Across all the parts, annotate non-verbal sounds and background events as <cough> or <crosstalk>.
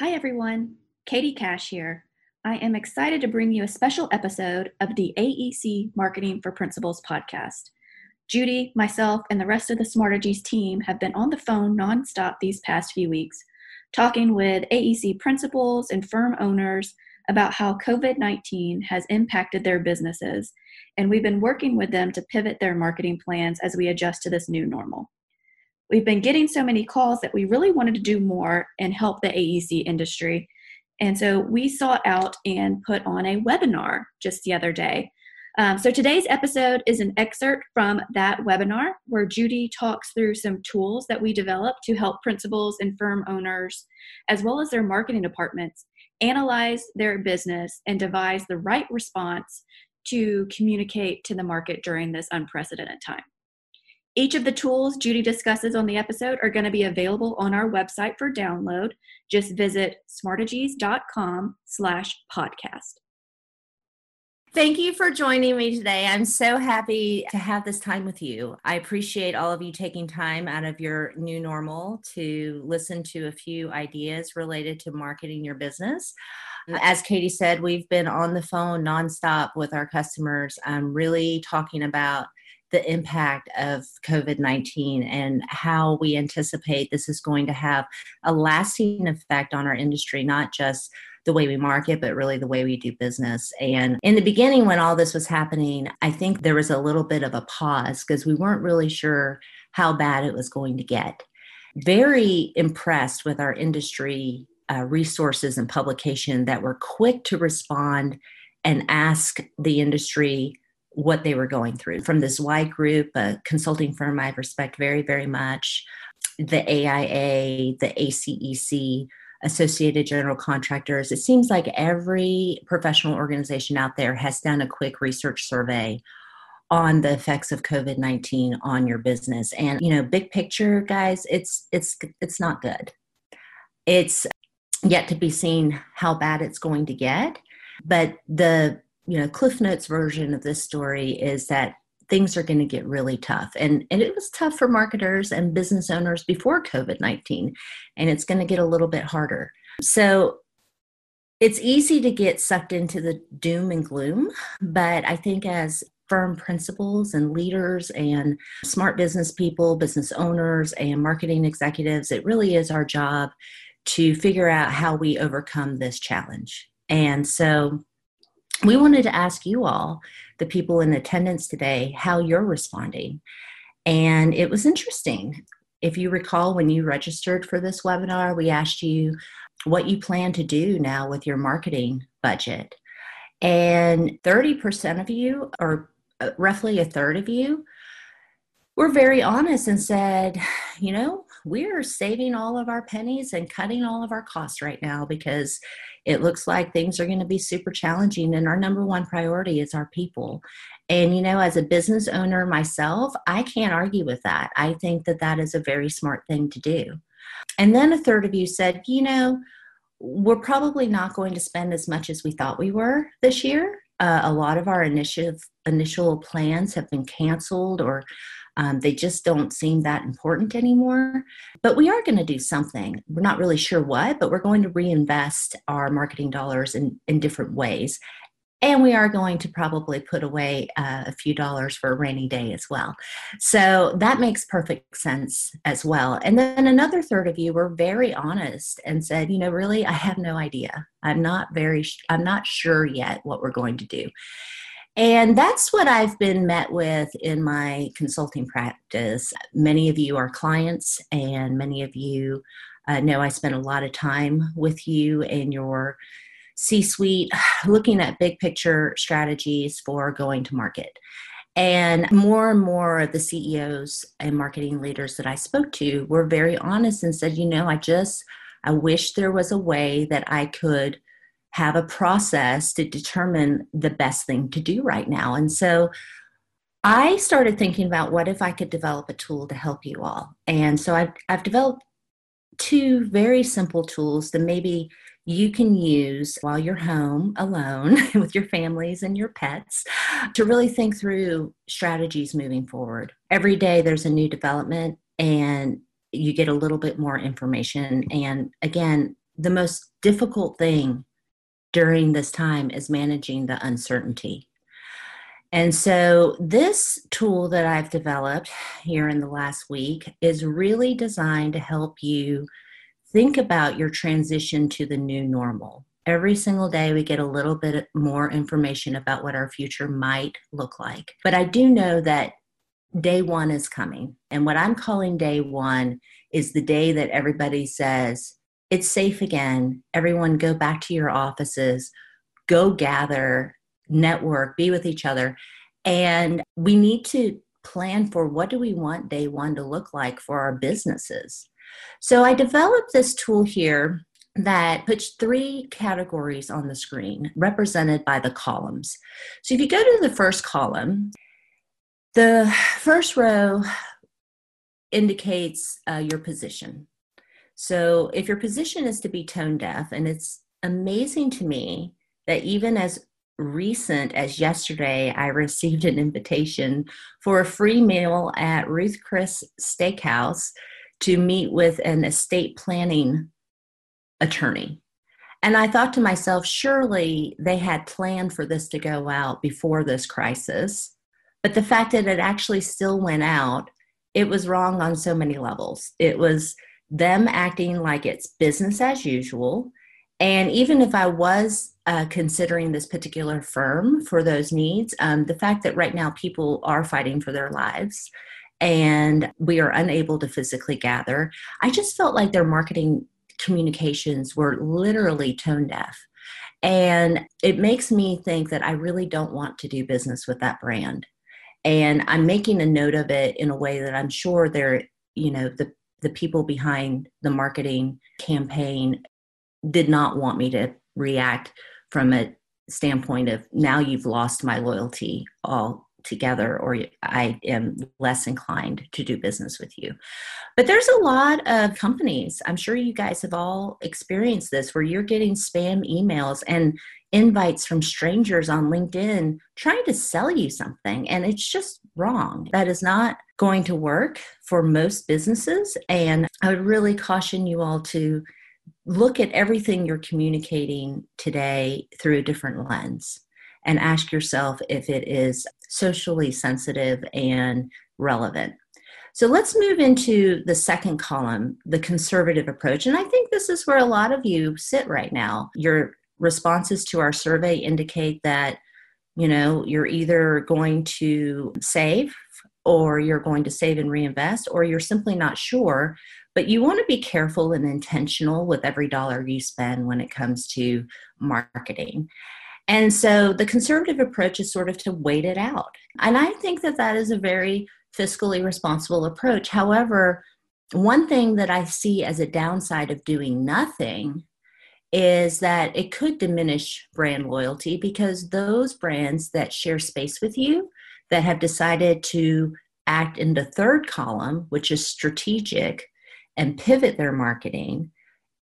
Hi, everyone. Katie Cash here. I am excited to bring you a special episode of the AEC Marketing for Principals podcast. Judy, myself, and the rest of the Smartegies team have been on the phone nonstop these past few weeks, talking with AEC principals and firm owners about how COVID 19 has impacted their businesses, and we've been working with them to pivot their marketing plans as we adjust to this new normal. We've been getting so many calls that we really wanted to do more and help the AEC industry. And so we sought out and put on a webinar just the other day. Um, so today's episode is an excerpt from that webinar where Judy talks through some tools that we developed to help principals and firm owners, as well as their marketing departments, analyze their business and devise the right response to communicate to the market during this unprecedented time. Each of the tools Judy discusses on the episode are going to be available on our website for download. Just visit smartegies.com slash podcast. Thank you for joining me today. I'm so happy to have this time with you. I appreciate all of you taking time out of your new normal to listen to a few ideas related to marketing your business. As Katie said, we've been on the phone nonstop with our customers, um, really talking about the impact of COVID 19 and how we anticipate this is going to have a lasting effect on our industry, not just the way we market, but really the way we do business. And in the beginning, when all this was happening, I think there was a little bit of a pause because we weren't really sure how bad it was going to get. Very impressed with our industry uh, resources and publication that were quick to respond and ask the industry what they were going through. From this wide group, a consulting firm I respect very, very much, the AIA, the ACEC, Associated General Contractors, it seems like every professional organization out there has done a quick research survey on the effects of COVID-19 on your business. And you know, big picture guys, it's it's it's not good. It's yet to be seen how bad it's going to get, but the you know, Cliff Notes version of this story is that things are going to get really tough. And, and it was tough for marketers and business owners before COVID 19, and it's going to get a little bit harder. So it's easy to get sucked into the doom and gloom, but I think as firm principals and leaders and smart business people, business owners, and marketing executives, it really is our job to figure out how we overcome this challenge. And so we wanted to ask you all, the people in attendance today, how you're responding. And it was interesting. If you recall, when you registered for this webinar, we asked you what you plan to do now with your marketing budget. And 30% of you, or uh, roughly a third of you, were very honest and said, you know, we're saving all of our pennies and cutting all of our costs right now because it looks like things are going to be super challenging and our number one priority is our people. And you know as a business owner myself i can't argue with that. I think that that is a very smart thing to do. And then a third of you said you know we're probably not going to spend as much as we thought we were this year. Uh, a lot of our initial initial plans have been canceled or um, they just don't seem that important anymore. But we are going to do something. We're not really sure what, but we're going to reinvest our marketing dollars in, in different ways. And we are going to probably put away uh, a few dollars for a rainy day as well. So that makes perfect sense as well. And then another third of you were very honest and said, you know, really, I have no idea. I'm not very, I'm not sure yet what we're going to do. And that's what I've been met with in my consulting practice. Many of you are clients, and many of you uh, know I spend a lot of time with you and your C suite <sighs> looking at big picture strategies for going to market. And more and more of the CEOs and marketing leaders that I spoke to were very honest and said, you know, I just, I wish there was a way that I could have a process to determine the best thing to do right now. And so I started thinking about what if I could develop a tool to help you all. And so I've, I've developed two very simple tools that maybe you can use while you're home alone <laughs> with your families and your pets to really think through strategies moving forward. Every day there's a new development and you get a little bit more information. And again, the most difficult thing during this time is managing the uncertainty. And so, this tool that I've developed here in the last week is really designed to help you think about your transition to the new normal. Every single day, we get a little bit more information about what our future might look like. But I do know that day one is coming. And what I'm calling day one is the day that everybody says, it's safe again. Everyone go back to your offices, go gather, network, be with each other. And we need to plan for what do we want day one to look like for our businesses. So I developed this tool here that puts three categories on the screen represented by the columns. So if you go to the first column, the first row indicates uh, your position. So if your position is to be tone deaf, and it's amazing to me that even as recent as yesterday, I <laughs> received an invitation for a free meal at Ruth Chris Steakhouse to meet with an estate planning attorney. And I thought to myself, surely they had planned for this to go out before this crisis. But the fact that it actually still went out, it was wrong on so many levels. It was them acting like it's business as usual. And even if I was uh, considering this particular firm for those needs, um, the fact that right now people are fighting for their lives and we are unable to physically gather, I just felt like their marketing communications were literally tone deaf. And it makes me think that I really don't want to do business with that brand. And I'm making a note of it in a way that I'm sure they're, you know, the, the people behind the marketing campaign did not want me to react from a standpoint of now you've lost my loyalty altogether, or I am less inclined to do business with you. But there's a lot of companies, I'm sure you guys have all experienced this, where you're getting spam emails and invites from strangers on LinkedIn trying to sell you something. And it's just wrong. That is not going to work for most businesses. And I would really caution you all to look at everything you're communicating today through a different lens and ask yourself if it is socially sensitive and relevant. So let's move into the second column, the conservative approach. And I think this is where a lot of you sit right now. Your responses to our survey indicate that, you know, you're either going to save or you're going to save and reinvest or you're simply not sure. But you want to be careful and intentional with every dollar you spend when it comes to marketing. And so the conservative approach is sort of to wait it out. And I think that that is a very fiscally responsible approach. However, one thing that I see as a downside of doing nothing is that it could diminish brand loyalty because those brands that share space with you that have decided to act in the third column, which is strategic, and pivot their marketing,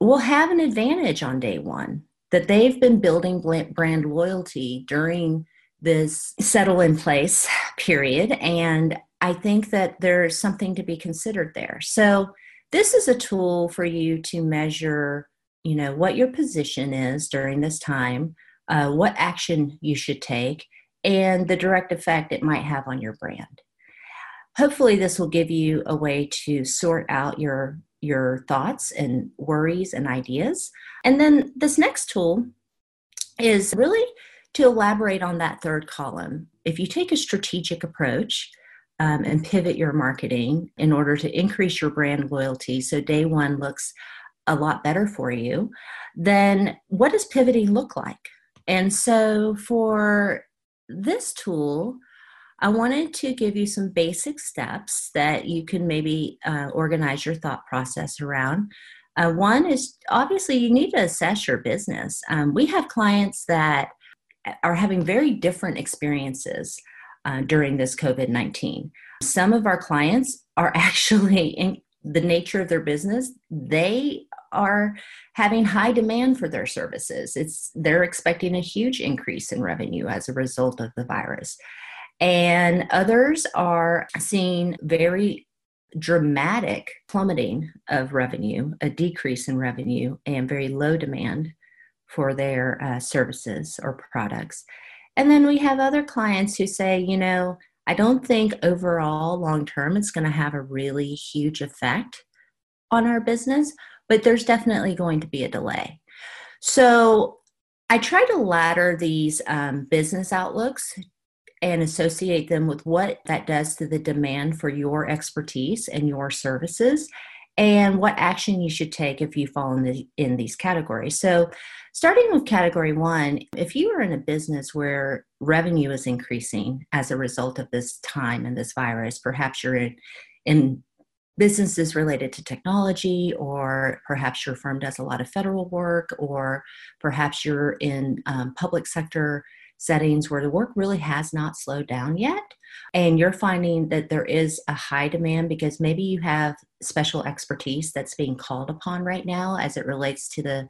will have an advantage on day one that they've been building brand loyalty during this settle in place <laughs> period. And I think that there's something to be considered there. So, this is a tool for you to measure, you know, what your position is during this time, uh, what action you should take, and the direct effect it might have on your brand. Hopefully, this will give you a way to sort out your your thoughts and worries and ideas. And then this next tool is really to elaborate on that third column. If you take a strategic approach um, and pivot your marketing in order to increase your brand loyalty, so day one looks a lot better for you, then what does pivoting look like? And so for this tool, I wanted to give you some basic steps that you can maybe uh, organize your thought process around. Uh, one is obviously you need to assess your business. Um, we have clients that are having very different experiences uh, during this COVID 19. Some of our clients are <laughs> actually, in the nature of their business, they are having high demand for their services. It's they're expecting a huge increase in revenue as a result of the virus and others are seeing very dramatic plummeting of revenue, a decrease in revenue, and very low demand for their uh, services or products. And then we have other clients who say, you know, I don't think overall long term it's going to have a really huge effect on our business, but there's definitely going to be a delay. So I try to ladder these um, business outlooks and associate them with what that does to the demand for your expertise and your services and what action you should take if you fall in, the, in these categories. So, starting with category one, if you are in a business where revenue is increasing as a result of this time and this virus, perhaps you're in, in businesses related to technology, or perhaps your firm does a lot of federal work, or perhaps you're in um, public sector settings where the work really has not slowed down yet and you're finding that there is a high demand because maybe you have special expertise that's being called upon right now as it relates to the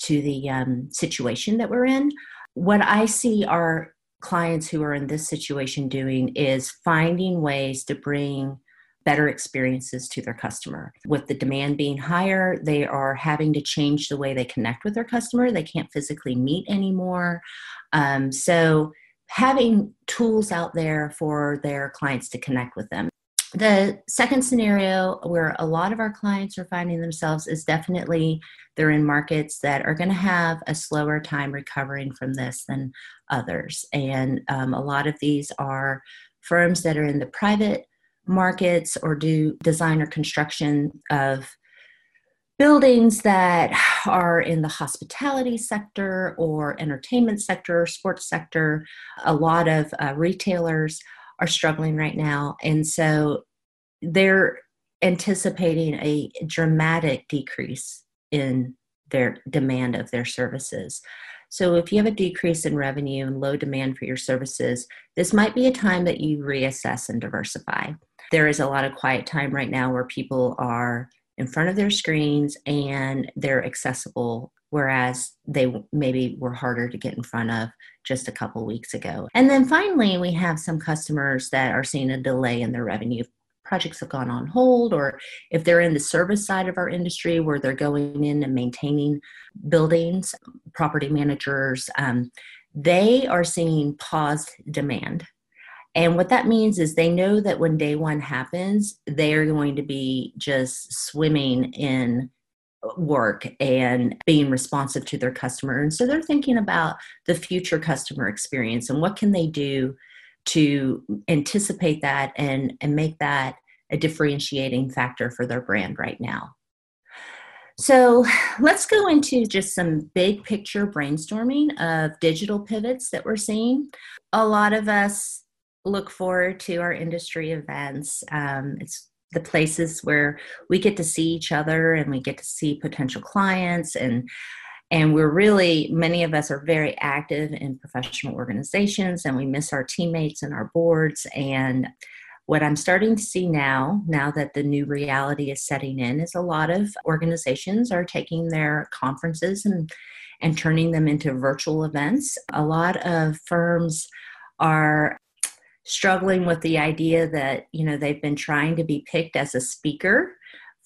to the um, situation that we're in. What i see our clients who are in this situation doing is finding ways to bring better experiences to their customer. With the demand being higher, they are having to change the way they connect with their customer. They can't physically meet anymore. Um, so, having tools out there for their clients to connect with them. The second scenario where a lot of our clients are finding themselves is definitely they're in markets that are going to have a slower time recovering from this than others. And um, a lot of these are firms that are in the private markets or do design or construction of buildings that are in the hospitality sector or entertainment sector, sports sector. A lot of uh, retailers are struggling right now. And so they're anticipating a dramatic decrease in their demand of their services. So, if you have a decrease in revenue and low demand for your services, this might be a time that you reassess and diversify. There is a lot of quiet time right now where people are in front of their screens and they're accessible whereas they maybe were harder to get in front of just a couple weeks ago. And then finally, we have some customers that are seeing a delay in their revenue. Projects have gone on hold, or if they're in the service side of our industry where they're going in and maintaining buildings, property managers, um, they are seeing paused demand and what that means is they know that when day one happens, they are going to be just swimming in work and being responsive to their customer. And so they're thinking about the future customer experience and what can they do to anticipate that and, and make that a differentiating factor for their brand right now. So let's go into just some big picture brainstorming of digital pivots that we're seeing. A lot of us look forward to our industry events. Um, it's the places where we get to see each other and we get to see potential clients and and we're really many of us are very active in professional organizations and we miss our teammates and our boards and what i'm starting to see now now that the new reality is setting in is a lot of organizations are taking their conferences and and turning them into virtual events a lot of firms are struggling with the idea that you know they've been trying to be picked as a speaker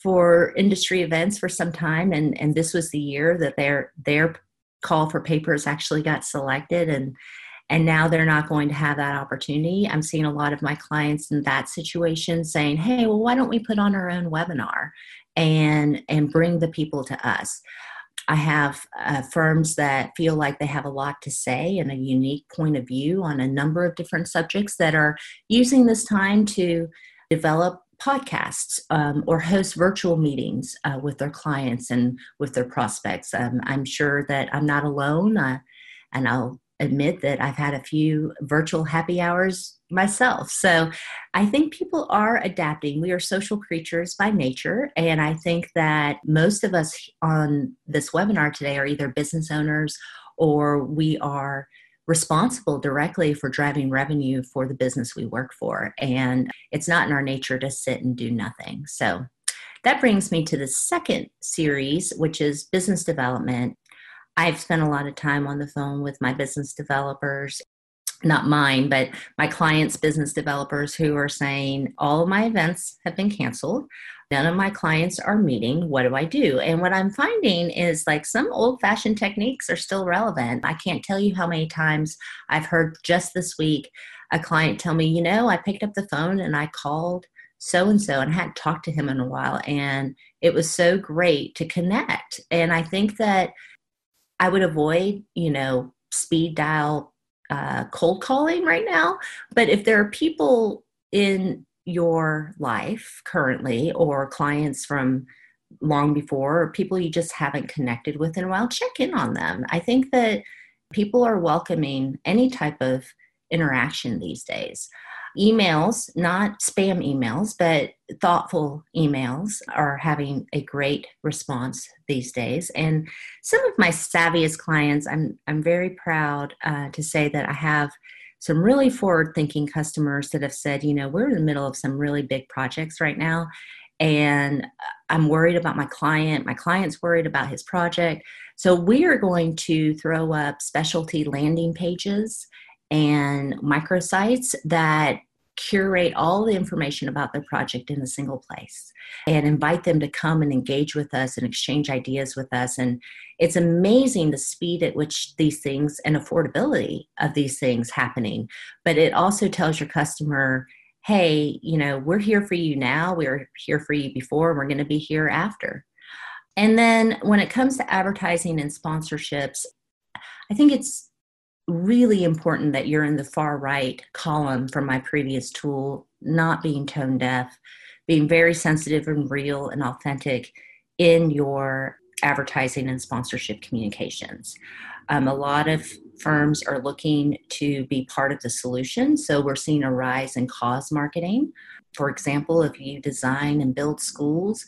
for industry events for some time and and this was the year that their their call for papers actually got selected and and now they're not going to have that opportunity. I'm seeing a lot of my clients in that situation saying hey well why don't we put on our own webinar and and bring the people to us I have uh, firms that feel like they have a lot to say and a unique point of view on a number of different subjects that are using this time to develop podcasts um, or host virtual meetings uh, with their clients and with their prospects. Um, I'm sure that I'm not alone, uh, and I'll admit that I've had a few virtual happy hours myself. So I think people are adapting. We are social creatures by nature. And I think that most of us on this webinar today are either business owners or we are responsible directly for driving revenue for the business we work for. And it's not in our nature to sit and do nothing. So that brings me to the second series, which is business development I've spent a lot of time on the phone with my business developers not mine, but my clients, business developers who are saying, all of my events have been canceled. None of my clients are meeting. What do I do? And what I'm finding is like some old fashioned techniques are still relevant. I can't tell you how many times I've heard just this week a client tell me, you know, I picked up the phone and I called so and so and I hadn't talked to him in a while. And it was so great to connect. And I think that I would avoid, you know, speed dial uh, cold calling right now. But if there are people in your life currently or clients from long before or people you just haven't connected with in a while, check in on them. I think that people are welcoming any type of interaction these days. Emails, not spam emails, but thoughtful emails are having a great response these days. And some of my savviest clients, I'm, I'm very proud uh, to say that I have some really forward thinking customers that have said, you know, we're in the middle of some really big projects right now. And I'm worried about my client. My client's worried about his project. So we are going to throw up specialty landing pages and microsites that curate all the information about their project in a single place and invite them to come and engage with us and exchange ideas with us. And it's amazing the speed at which these things and affordability of these things happening. But it also tells your customer, hey, you know, we're here for you now, we are here for you before, we're going to be here after. And then when it comes to advertising and sponsorships, I think it's really important that you're in the far right column from my previous tool, not being tone deaf, being very sensitive and real and authentic in your advertising and sponsorship communications. Um, a lot of firms are looking to be part of the solution. So we're seeing a rise in cause marketing. For example, if you design and build schools,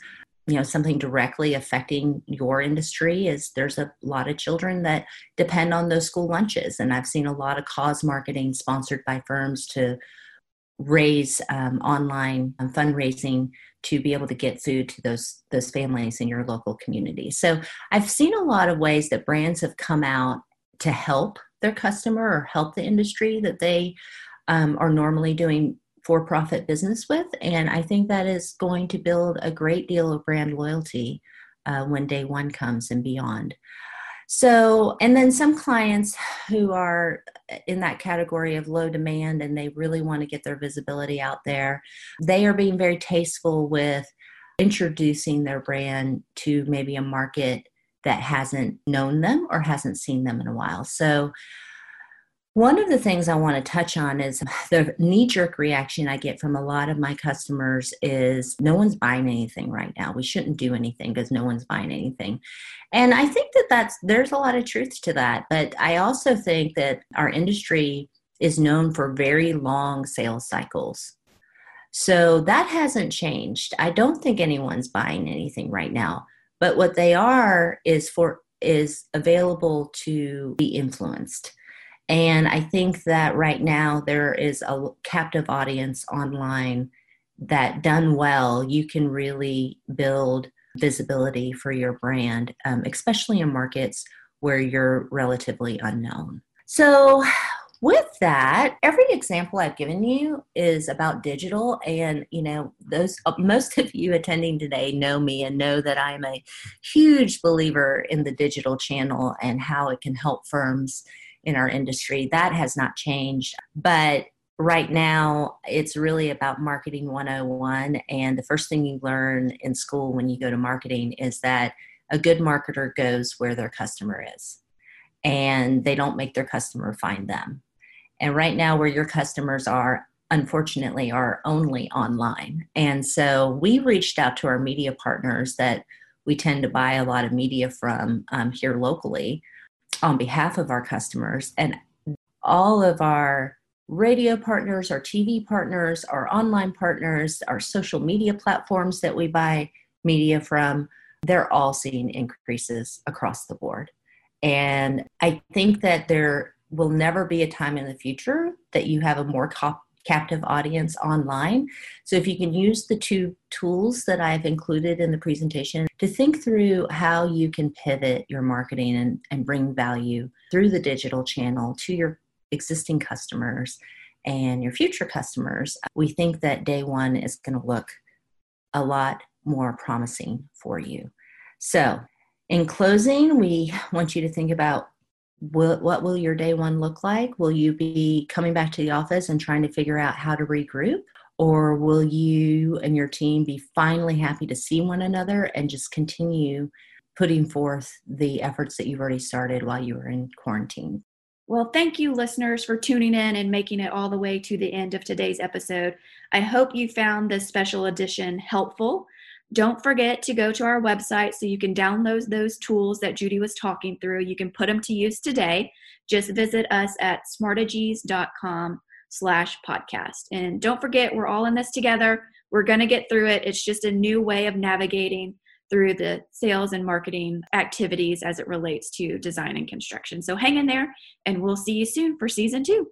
you know something directly affecting your industry is there's a lot of children that depend on those school lunches. And i've seen a lot of cause marketing sponsored by firms to raise um, online um, fundraising to be able to get food to those those families in your local community. So i've seen a lot of ways that brands have come out to help their customer or help the industry that they um, are normally doing for profit business with. And I think that is going to build a great deal of brand loyalty uh, when day one comes and beyond. So, and then some clients who are in that category of low demand and they really want to get their visibility out there, they are being very tasteful with introducing their brand to maybe a market that hasn't known them or hasn't seen them in a while. So, one of the things I want to touch on is <sighs> the knee jerk reaction I get from a lot of my customers is no one's buying anything right now. We shouldn't do anything because no one's buying anything. And I think that that's there's a lot of truth to that, but I also think that our industry is known for very long sales cycles. So that hasn't changed. I don't think anyone's buying anything right now. But what they are is for is available to be influenced and I think that right now there is a captive audience online that done well, you can really build visibility for your brand, um, especially in markets where you're relatively unknown. So, with that, every example I've given you is about digital, and you know, those uh, most of you attending today know me and know that I'm a huge believer in the digital channel and how it can help firms in our industry. That has not changed. But right now, it's really about marketing 101. And the first thing you learn in school when you go to marketing is that a good marketer goes where their customer is and they don't make their customer find them. And right now, where your customers are, unfortunately, are only online. And so we reached out to our media partners that we tend to buy a lot of media from um, here locally on behalf of our customers and all of our radio partners, our TV partners, our online partners, our social media platforms that we buy media from, they're all seeing increases across the board. And I think that there will never be a time in the future that you have a more cop- captive audience online. So if you can use the two tools that I've included in the presentation to think through how you can pivot your marketing and, and bring value through the digital channel to your existing customers and your future customers, we think that day one is going to look a lot more promising for you. So, in closing, we want you to think about will, what will your day one look like? Will you be coming back to the office and trying to figure out how to regroup? Or will you and your team be finally happy to see one another and just continue putting forth the efforts that you've already started while you were in quarantine? Well, thank you, listeners, for tuning in and making it all the way to the end of today's episode. I hope you found this special edition helpful. Don't forget to go to our website so you can download those tools that Judy was talking through. You can put them to use today. Just visit us at smartegies.com slash podcast. And don't forget, we're all in this together. We're going to get through it. It's just a new way of navigating through the sales and marketing activities as it relates to design and construction. So hang in there, and we'll see you soon for season two.